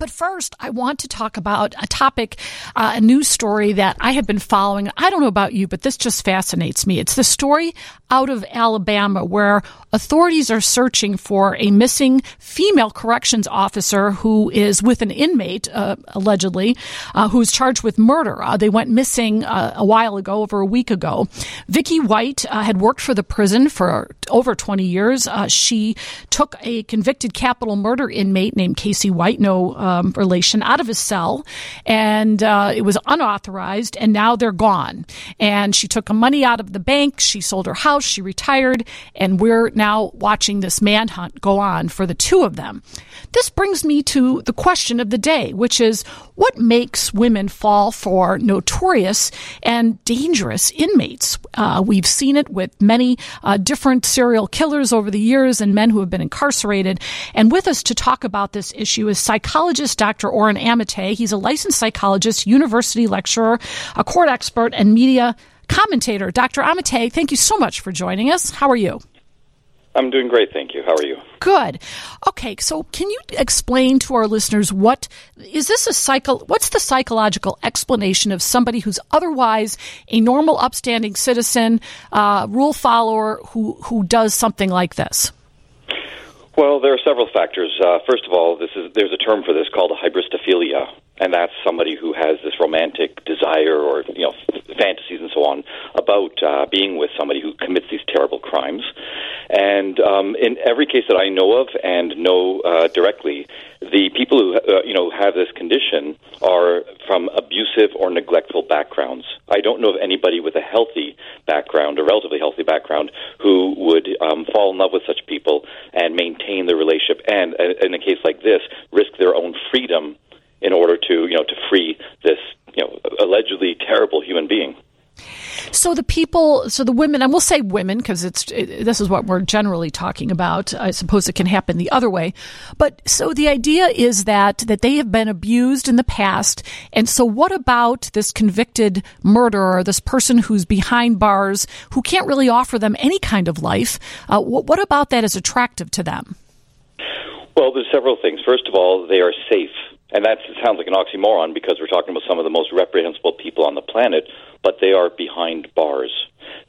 But first, I want to talk about a topic, uh, a news story that I have been following. I don't know about you, but this just fascinates me. It's the story out of Alabama where authorities are searching for a missing female corrections officer who is with an inmate, uh, allegedly, uh, who is charged with murder. Uh, they went missing uh, a while ago, over a week ago. Vicky White uh, had worked for the prison for over 20 years. she took a convicted capital murder inmate named Casey White, no um, relation out of his cell, and uh, it was unauthorized, and now they're gone. And she took money out of the bank, she sold her house, she retired, and we're now watching this manhunt go on for the two of them. This brings me to the question of the day, which is what makes women fall for notorious and dangerous inmates? Uh, we've seen it with many uh, different serial killers over the years and men who have been incarcerated. And with us to talk about this issue is psychologist Dr. Oren Amitay. He's a licensed psychologist, university lecturer, a court expert, and media commentator. Dr. Amitay, thank you so much for joining us. How are you? I'm doing great, thank you. How are you? Good. Okay, so can you explain to our listeners what is this a cycle? What's the psychological explanation of somebody who's otherwise a normal, upstanding citizen, uh, rule follower who who does something like this? Well, there are several factors. Uh, first of all, this is there's a term for this called hybristophilia, and that's somebody who has this romantic desire or you know fantasies and so on about uh, being with somebody who commits these terrible crimes. And um, in every case that I know of and know uh, directly, the people who uh, you know have this condition are from abusive or neglectful backgrounds. I don't know of anybody with a healthy background, a relatively healthy background, who would um, fall in love with such people and maintain the relationship, and uh, in a case like this, risk their own freedom in order to you know to free this you know allegedly terrible human being. So the people, so the women, and we'll say women because it's it, this is what we're generally talking about. I suppose it can happen the other way, but so the idea is that that they have been abused in the past, and so what about this convicted murderer, this person who's behind bars, who can't really offer them any kind of life? Uh, what, what about that is attractive to them? Well, there's several things. First of all, they are safe. And that sounds like an oxymoron because we're talking about some of the most reprehensible people on the planet, but they are behind bars.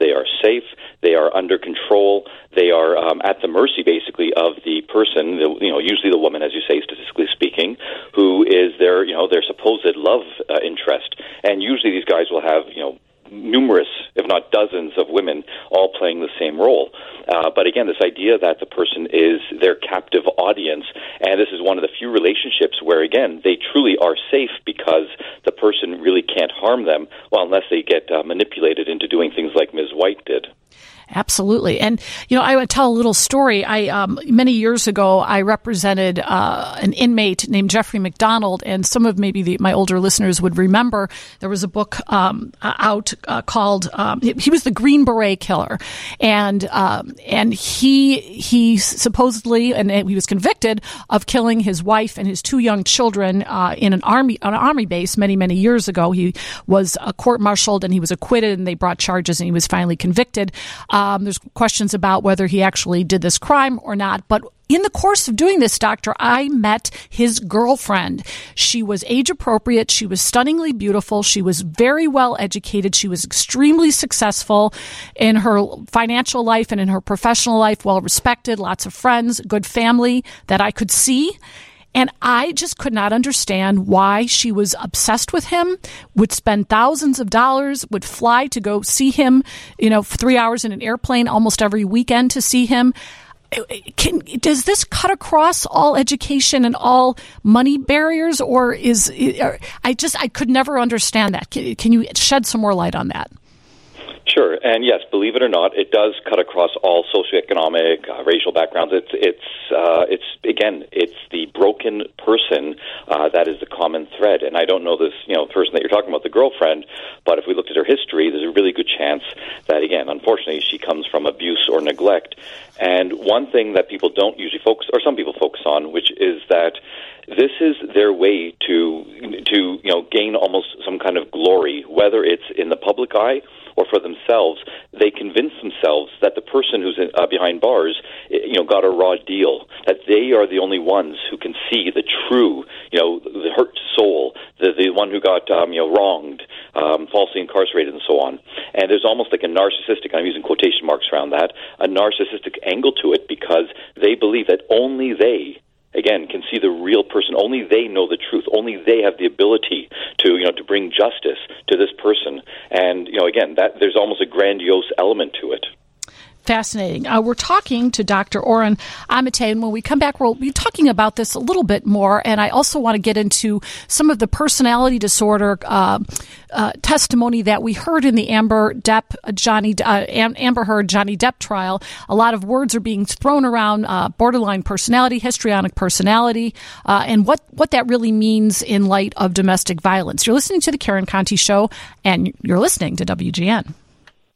They are safe. They are under control. They are um, at the mercy, basically, of the person. The, you know, usually the woman, as you say, statistically speaking, who is their, you know, their supposed love uh, interest. And usually these guys will have, you know, numerous, if not dozens, of women all playing the same role. Uh, but again, this idea that the person is their captive audience, and this is one of the few relationships where, again, they truly are safe because the person really can't harm them, well, unless they get uh, manipulated into doing things like Ms. White did. Absolutely. And, you know, I would tell a little story. I, um, many years ago, I represented uh, an inmate named Jeffrey MacDonald, and some of maybe the, my older listeners would remember there was a book um, out uh, called, um, he, was the Green Beret Killer. And, um, and he, he supposedly, and he was convicted of killing his wife and his two young children uh, in an army, an army base many, many years ago. He was uh, court martialed and he was acquitted, and they brought charges, and he was finally convicted. Um, there's questions about whether he actually did this crime or not. But in the course of doing this, doctor, I met his girlfriend. She was age appropriate. She was stunningly beautiful. She was very well educated. She was extremely successful in her financial life and in her professional life, well respected, lots of friends, good family that I could see. And I just could not understand why she was obsessed with him, would spend thousands of dollars, would fly to go see him, you know, three hours in an airplane almost every weekend to see him. Can, does this cut across all education and all money barriers, or is I just I could never understand that? Can, can you shed some more light on that? Sure, and yes, believe it or not, it does cut across all socioeconomic, uh, racial backgrounds. It's it's uh, it's again, it's the broken person uh, that is the common thread. And I don't know this, you know, person that you're talking about, the girlfriend, but if we looked at her history, there's a really good chance that again, unfortunately, she comes from abuse or neglect. And one thing that people don't usually focus, or some people focus on, which is that this is their way to to you know gain almost some kind of glory, whether it's in the public eye or for themselves, they convince themselves that the person who's in, uh, behind bars, you know, got a raw deal. That they are the only ones who can see the true, you know, the hurt soul, the the one who got um, you know wronged, um, falsely incarcerated, and so on. And there's almost like a narcissistic. I'm using quotation marks around that. A narcissistic angle to it because they believe that only they again can see the real person. Only they know the truth. Only they have the ability to you know to bring justice to this person. And you know again that there's almost a grandiose element to it fascinating. Uh, we're talking to Dr. Oren Amitay, and when we come back, we'll be talking about this a little bit more. And I also want to get into some of the personality disorder uh, uh, testimony that we heard in the Amber Depp uh, Johnny uh, Amber Heard Johnny Depp trial. A lot of words are being thrown around: uh, borderline personality, histrionic personality, and what what that really means in light of domestic violence. You're listening to the Karen Conti Show, and you're listening to WGN.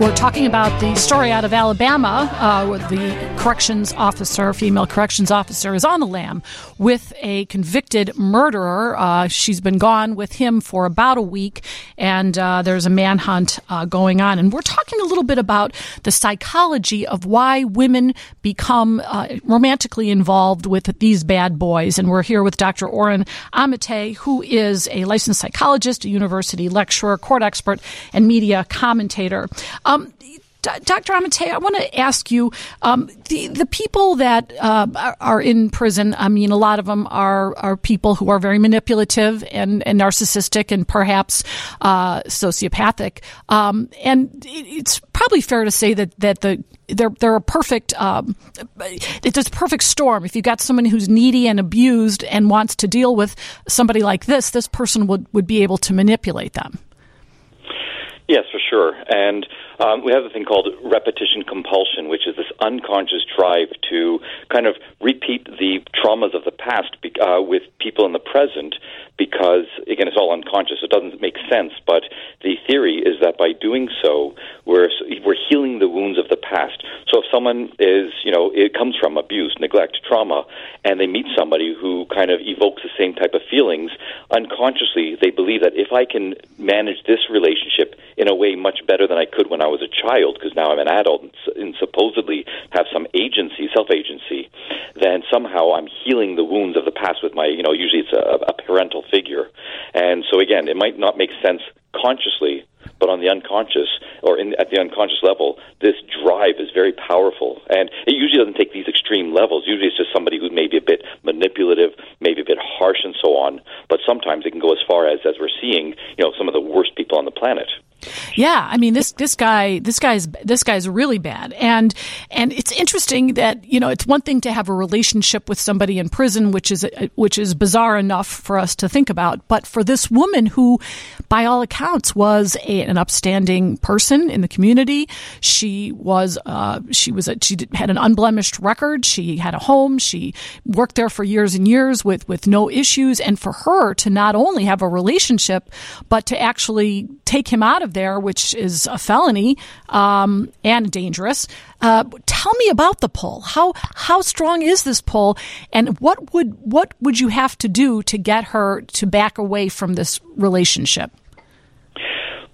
We're talking about the story out of Alabama uh, where the corrections officer, female corrections officer, is on the lam with a convicted murderer. Uh, she's been gone with him for about a week, and uh, there's a manhunt uh, going on. And we're talking a little bit about the psychology of why women become uh, romantically involved with these bad boys. And we're here with Dr. Oren Amitay, who is a licensed psychologist, a university lecturer, court expert, and media commentator. Um, Dr. Amitay, I want to ask you um, the the people that uh, are in prison. I mean, a lot of them are are people who are very manipulative and, and narcissistic and perhaps uh, sociopathic. Um, and it's probably fair to say that that the they're they're a perfect um, it's a perfect storm. If you've got someone who's needy and abused and wants to deal with somebody like this, this person would would be able to manipulate them. Yes, for sure. And um, we have a thing called repetition compulsion, which is this unconscious drive to kind of repeat the traumas of the past uh, with people in the present because, again, it's all unconscious. It doesn't make sense. But the theory is that by doing so, we're, we're healing the wounds of the past. So if someone is, you know, it comes from abuse, neglect, trauma, and they meet somebody who kind of evokes the same type of feelings, unconsciously they believe that if I can manage this relationship in a way much better than I could when I was a child, because now I'm an adult and supposedly have some agency, self agency, then somehow I'm healing the wounds of the past with my, you know, usually it's a, a parental figure. And so again, it might not make sense consciously, but on the unconscious or in, at the unconscious level, this drive is very powerful. And it usually doesn't take these extreme levels. Usually it's just somebody who may be a bit manipulative, maybe a bit harsh, and so on. But sometimes it can go as far as, as we're seeing, you know, some of the worst people on the planet. Yeah, I mean this this guy this guy's this guy's really bad, and and it's interesting that you know it's one thing to have a relationship with somebody in prison, which is which is bizarre enough for us to think about, but for this woman who, by all accounts, was a, an upstanding person in the community, she was uh, she was a, she had an unblemished record, she had a home, she worked there for years and years with with no issues, and for her to not only have a relationship, but to actually take him out of there, which is a felony um, and dangerous. Uh, tell me about the pull. How how strong is this pull, and what would what would you have to do to get her to back away from this relationship?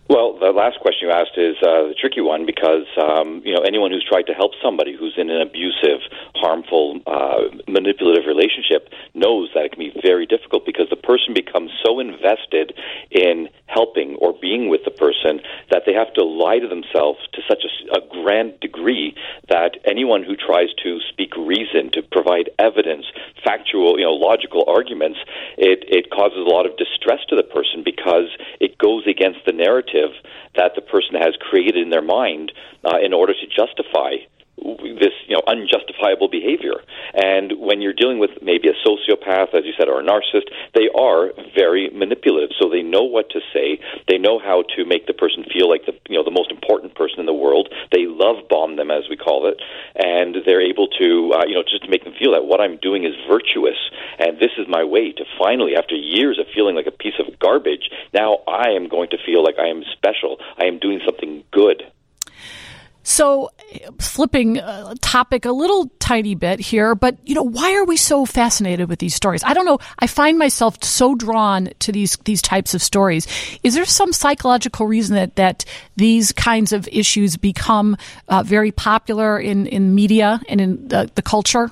Well, the last question you asked is uh, the tricky one because um, you know anyone who's tried to help somebody who's in an abusive, harmful, uh, manipulative relationship knows that it can be very difficult because the person becomes so invested in helping or being with the person that they have to lie to themselves to such a, a grand degree that anyone who tries to speak reason, to provide evidence, factual, you know, logical arguments, it it causes a lot of distress to the person because it goes against the narrative narrative that the person has created in their mind uh, in order to justify this you know unjustifiable behavior. And when you're dealing with maybe a sociopath as you said or a narcissist they are very manipulative. So they know what to say. They know how to make the person feel like the you know the most important person in the world. They love bomb them as we call it and they're able to uh, you know just to make them feel that what I'm doing is virtuous. And this is my way to finally after years of feeling like a piece of garbage now I am going to feel like I am special. I am doing something good So, flipping uh, topic a little tiny bit here, but you know, why are we so fascinated with these stories? I don't know. I find myself so drawn to these these types of stories. Is there some psychological reason that that these kinds of issues become uh, very popular in in media and in the, the culture?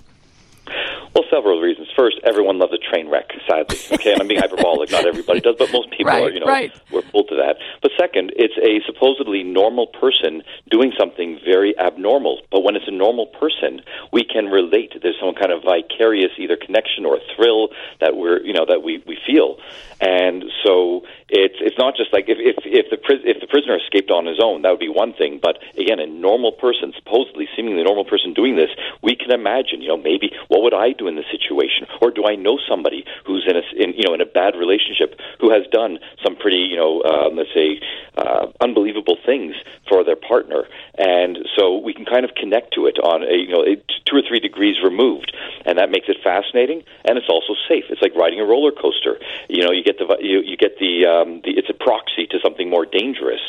Well, several reasons. First, everyone loves a train wreck, sadly. Okay, and I'm being hyperbolic. Not everybody does, but most people right, are. You know, right. we're pulled to that. But second, it's a supposedly normal person doing something very abnormal. But when it's a normal person, we can relate. There's some kind of vicarious either connection or thrill that we're, you know, that we we feel. And so it's it's not just like if if if the if the prisoner escaped on his own, that would be one thing. But again, a normal person, supposedly seemingly normal person doing this, we can imagine. You know, maybe what would I do in this situation, or do I know somebody who's in a in, you know in a bad relationship who has done some pretty you know um, let's say uh, unbelievable things for their partner, and so we can kind of connect to it on a you know a two or three degrees removed, and that makes it fascinating, and it's also safe. It's like riding a roller coaster. You know, you get the you, you get the, um, the it's a proxy to something more dangerous,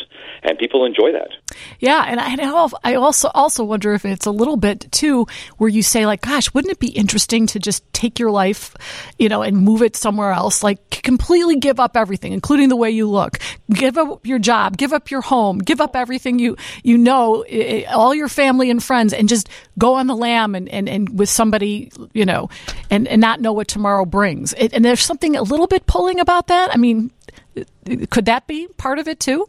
and people enjoy that. Yeah, and I, I also also wonder if it's a little bit too where you say like, gosh, wouldn't it be interesting to just take your life, you know, and move it somewhere else, like completely give up everything, including the way you look, give up your job, give up your home, give up everything you you know, all your family and friends, and just go on the lam and and, and with somebody, you know, and and not know what tomorrow brings. It, and there's something a little bit pulling about that. I mean, could that be part of it too?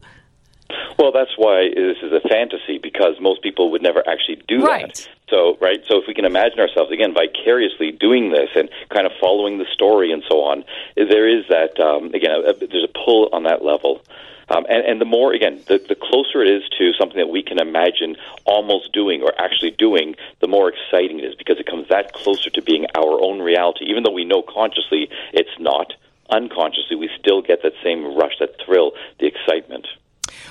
Well, that's why this is a fantasy because most people would never actually do right. that. So, right. So, if we can imagine ourselves again vicariously doing this and kind of following the story and so on, there is that um, again. A, a, there's a pull on that level. Um, and, and the more, again, the, the closer it is to something that we can imagine almost doing or actually doing, the more exciting it is because it comes that closer to being our own reality. Even though we know consciously it's not, unconsciously we still get that same rush, that thrill, the excitement.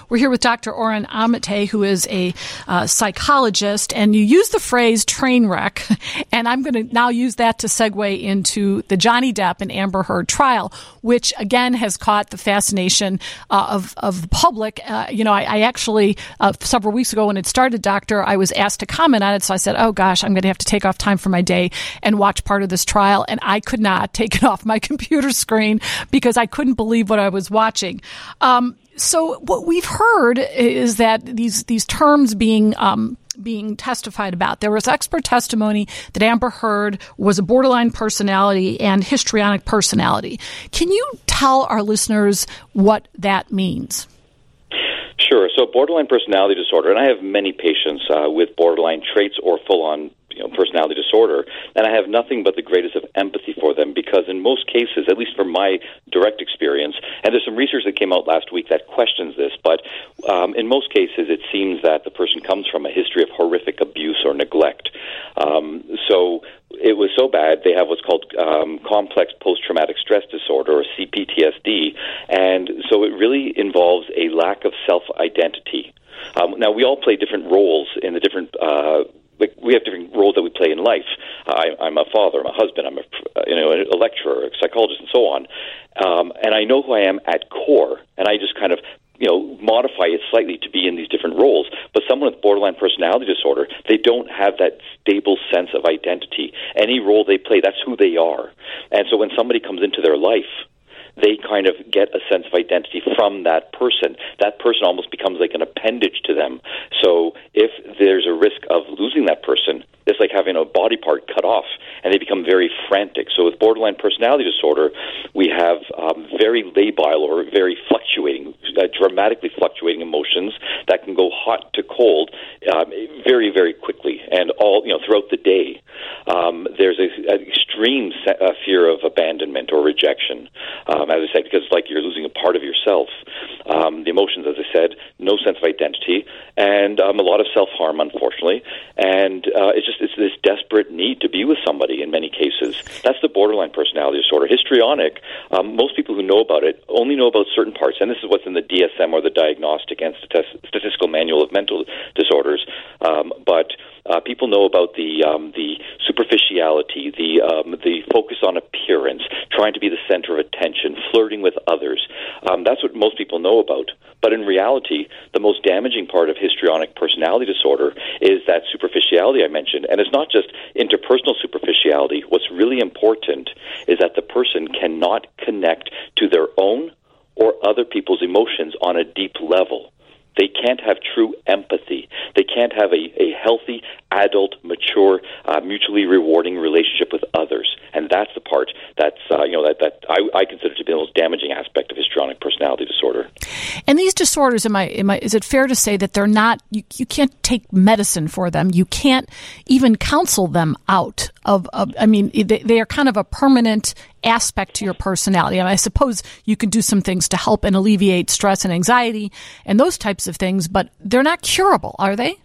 We're here with Dr. Oren Amitay, who is a uh, psychologist, and you use the phrase train wreck, and I'm going to now use that to segue into the Johnny Depp and Amber Heard trial, which again has caught the fascination uh, of, of the public. Uh, you know, I, I actually, uh, several weeks ago when it started, Doctor, I was asked to comment on it, so I said, oh gosh, I'm going to have to take off time from my day and watch part of this trial, and I could not take it off my computer screen because I couldn't believe what I was watching. Um, so what we've heard is that these these terms being um, being testified about. There was expert testimony that Amber Heard was a borderline personality and histrionic personality. Can you tell our listeners what that means? Sure. So, borderline personality disorder, and I have many patients uh, with borderline traits or full on you know, personality disorder, and I have nothing but the greatest of empathy for them because in most cases, at least from my direct experience, and there's some research that came out last week that questions this, but um, in most cases, it seems that the person comes from a history of horrific abuse or neglect. Um, so it was so bad they have what's called um, complex post-traumatic stress disorder or CPTSD, and so it really involves a lack of self-identity. Um, now we all play different roles in the different uh, like we have different roles that we play in life. I, I'm a father, I'm a husband, I'm a you know a lecturer, a psychologist, and so on. Um, and I know who I am at core, and I just kind of you know modify it slightly to be in these different roles. But someone with borderline personality disorder, they don't have that stable sense of identity. Any role they play, that's who they are. And so when somebody comes into their life they kind of get a sense of identity from that person. That person almost becomes like an appendage to them. So if there's a risk of losing that person, it's like having a body part cut off, and they become very frantic. So with borderline personality disorder, we have um, very labile or very fluctuating, uh, dramatically fluctuating emotions that can go hot to cold um, very, very quickly, and all you know throughout the day. Um, there's an extreme se- uh, fear of abandonment or rejection, um, as I said, because it's like you're losing a part of yourself. Um, the emotions, as I said, no sense of identity, and um, a lot of self harm, unfortunately, and uh, it's just it's this desperate need to be with somebody in many cases. That's the borderline personality disorder. Histrionic, um, most people who know about it only know about certain parts, and this is what's in the DSM or the Diagnostic and Statistical Manual of Mental Disorders. Um, but uh, people know about the um, the superficiality the um, the focus on appearance, trying to be the center of attention, flirting with others. Um, that's what most people know about. But in reality, the most damaging part of histrionic personality disorder is that superficiality I mentioned. And it's not just interpersonal superficiality. What's really important is that the person cannot connect to their own or other people's emotions on a deep level. They can't have true empathy. They can't have a, a healthy, adult, mature, uh, mutually rewarding relationship with others. And that's the part that's uh, you know that that I, I, consider to be the most damaging aspect of histrionic personality disorder. And these disorders, am I, am I, is it fair to say that they're not? You, you can't take medicine for them. You can't even counsel them out of. of I mean, they, they are kind of a permanent aspect to your personality. I, mean, I suppose you can do some things to help and alleviate stress and anxiety and those types of things, but they're not curable, are they?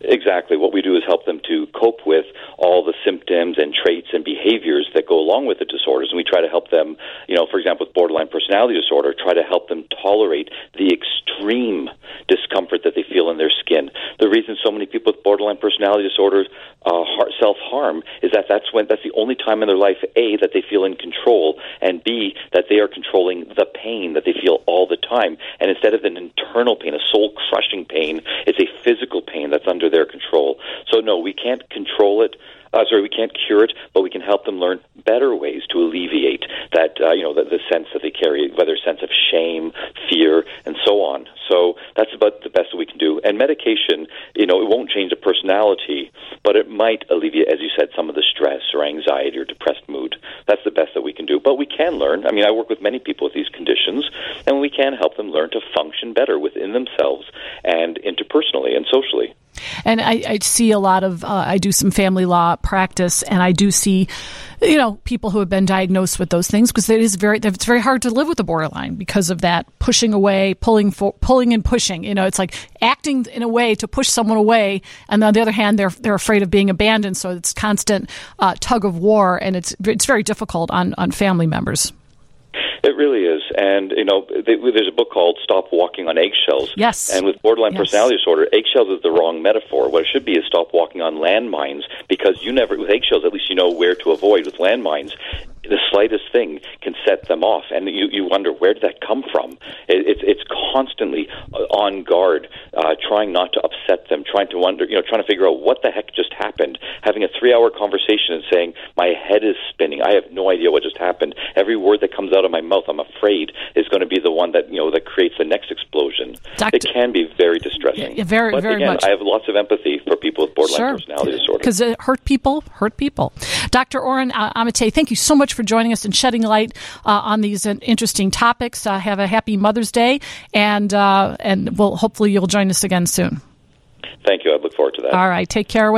Exactly. What we do is help them to cope with all the symptoms and traits and behaviors that go along with the disorders. And we try to help them, you know, for example, with borderline personality disorder, try to help them tolerate the extreme discomfort that they feel in their skin. The reason so many people with borderline personality disorder uh, self harm is that that's when that's the only time in their life, a that they feel in control, and b that they are controlling the pain that they feel all the time. And instead of an internal pain, a soul crushing pain, it's a physical pain that's under their control. So no, we can't control it uh, sorry, we can't cure it, but we can help them learn better ways to alleviate that, uh, you know, the, the sense that they carry, whether sense of shame, fear, and so on. So that's about the best that we. And medication, you know, it won't change the personality, but it might alleviate, as you said, some of the stress or anxiety or depressed mood. That's the best that we can do. But we can learn. I mean, I work with many people with these conditions, and we can help them learn to function better within themselves and interpersonally and socially. And I, I see a lot of, uh, I do some family law practice, and I do see, you know, people who have been diagnosed with those things because it is very, it's very hard to live with a borderline because of that pushing away, pulling, for, pulling and pushing. You know, it's like acting in a way to push someone away, and on the other hand, they're they're afraid of being abandoned. So it's constant uh, tug of war, and it's it's very difficult on on family members. It really is, and you know, they, there's a book called "Stop Walking on Eggshells." Yes. And with borderline yes. personality disorder, eggshells is the wrong metaphor. What it should be is stop walking on landmines because you never, with eggshells, at least you know where to avoid. With landmines, the slightest thing can set them off, and you, you wonder where did that come from. It, it's it's constantly uh, on guard, uh, trying not to upset them, trying to wonder, you know, trying to figure out what the heck just happened. Having a three-hour conversation and saying my head is spinning, I have no idea what just happened. Every word that comes out of my mouth, I'm afraid, is going to be the one that you know that creates the next explosion. Doctor, it can be very distressing. Yeah, very, but very again, much. I have lots of empathy for people with borderline sure. personality disorder because it hurt people, hurt people. Dr. Oren uh, Amitay, thank you so much for joining us and shedding light uh, on these uh, interesting topics. Uh, have a happy Mother's Day, and uh, and we'll hopefully you'll join us again soon. Thank you. I look forward to that. All right. Take care.